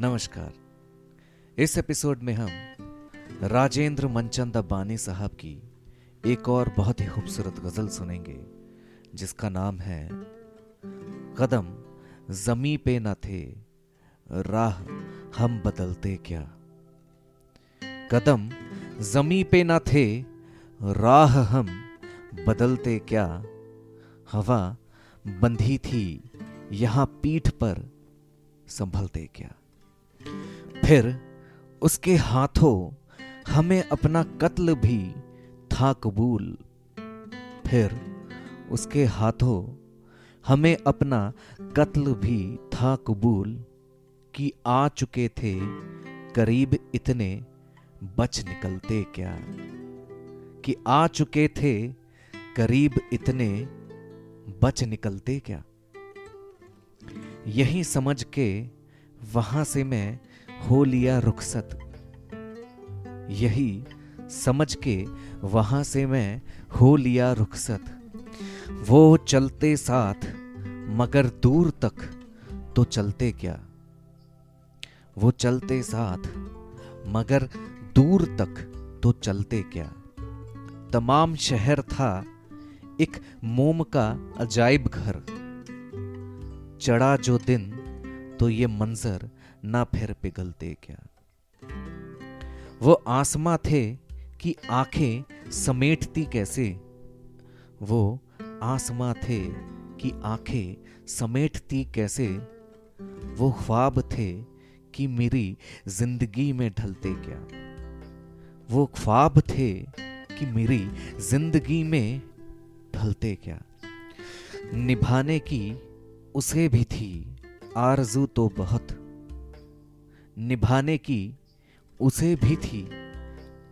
नमस्कार। इस एपिसोड में हम राजेंद्र मनचंद अब्बानी साहब की एक और बहुत ही खूबसूरत गज़ल सुनेंगे, जिसका नाम है, कदम जमी पे न थे, राह हम बदलते क्या? कदम जमी पे न थे, राह हम बदलते क्या? हवा बंधी थी, यहाँ पीठ पर संभलते क्या? फिर उसके हाथों हमें अपना कत्ल भी था कबूल। फिर उसके हाथों हमें अपना कत्ल भी था कबूल कि आ चुके थे, करीब इतने बच निकलते क्या? कि आ चुके थे, करीब इतने बच निकलते क्या? यही समझ के वहाँ से मैं हो लिया रुखसत। यही समझ के वहाँ से मैं हो लिया रुखसत। वो चलते साथ, मगर दूर तक तो चलते क्या? वो चलते साथ, मगर दूर तक तो चलते क्या? तमाम शहर था एक मोम का अजाइब घर। चढ़ा जो दिन तो ये मंजर ना फिर पिघलते क्या? वो आसमां थे कि आँखें समेटती कैसे? वो आसमां थे कि आँखें समेटती कैसे? वो ख्वाब थे कि मेरी ज़िंदगी में ढलते क्या? वो ख्वाब थे कि मेरी ज़िंदगी में ढलते क्या? निभाने की उसे भी थी, आरज़ू तो बहुत। निभाने की उसे भी थी।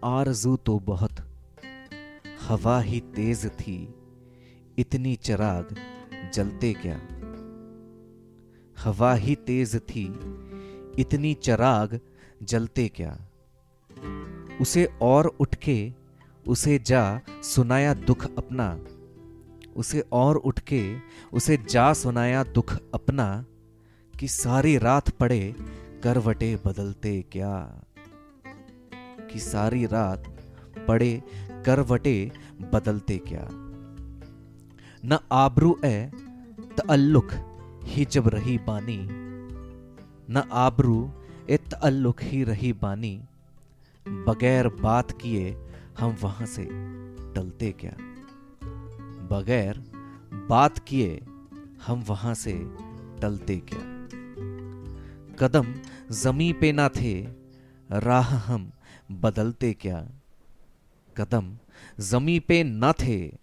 आरज़ू तो बहुत, हवा ही तेज थी। इतनी चराग जलते क्या? हवा ही तेज थी, इतनी चराग जलते क्या? उसे और उठ के उसे जा सुनाया दुख अपना। उसे और उठ के उसे जा सुनाया दुख अपना। कि सारी रात पड़े करवटे बदलते क्या? कि सारी रात पड़े करवटे बदलते क्या? न आबरू ए तल्लुक ही जब रही बानी। न आबरू ए तल्लुक ही रही बानी। बगैर बात किए हम वहाँ से टलते क्या? बगैर बात किए हम वहाँ से टलते क्या? कदम जमी पे ना थे। राह हम बदलते क्या? कदम जमी पे ना थे।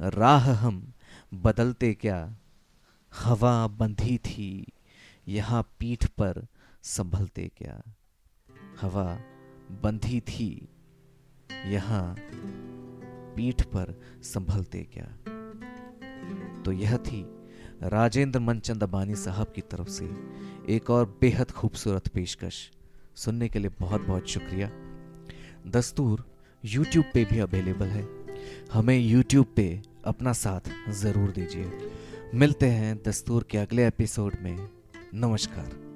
राह हम बदलते क्या? हवा बंधी थी, यहाँ पीठ पर संभलते क्या? हवा बंधी थी, यहाँ पीठ पर संभलते क्या? तो यह थी राजेंद्र मनचंद अबानी साहब की तरफ़ से एक और बेहद खूबसूरत पेशकश। सुनने के लिए बहुत बहुत शुक्रिया। दस्तूर यूट्यूब पे भी अवेलेबल है। हमें यूट्यूब पे अपना साथ ज़रूर दीजिए। मिलते हैं दस्तूर के अगले एपिसोड में। नमस्कार।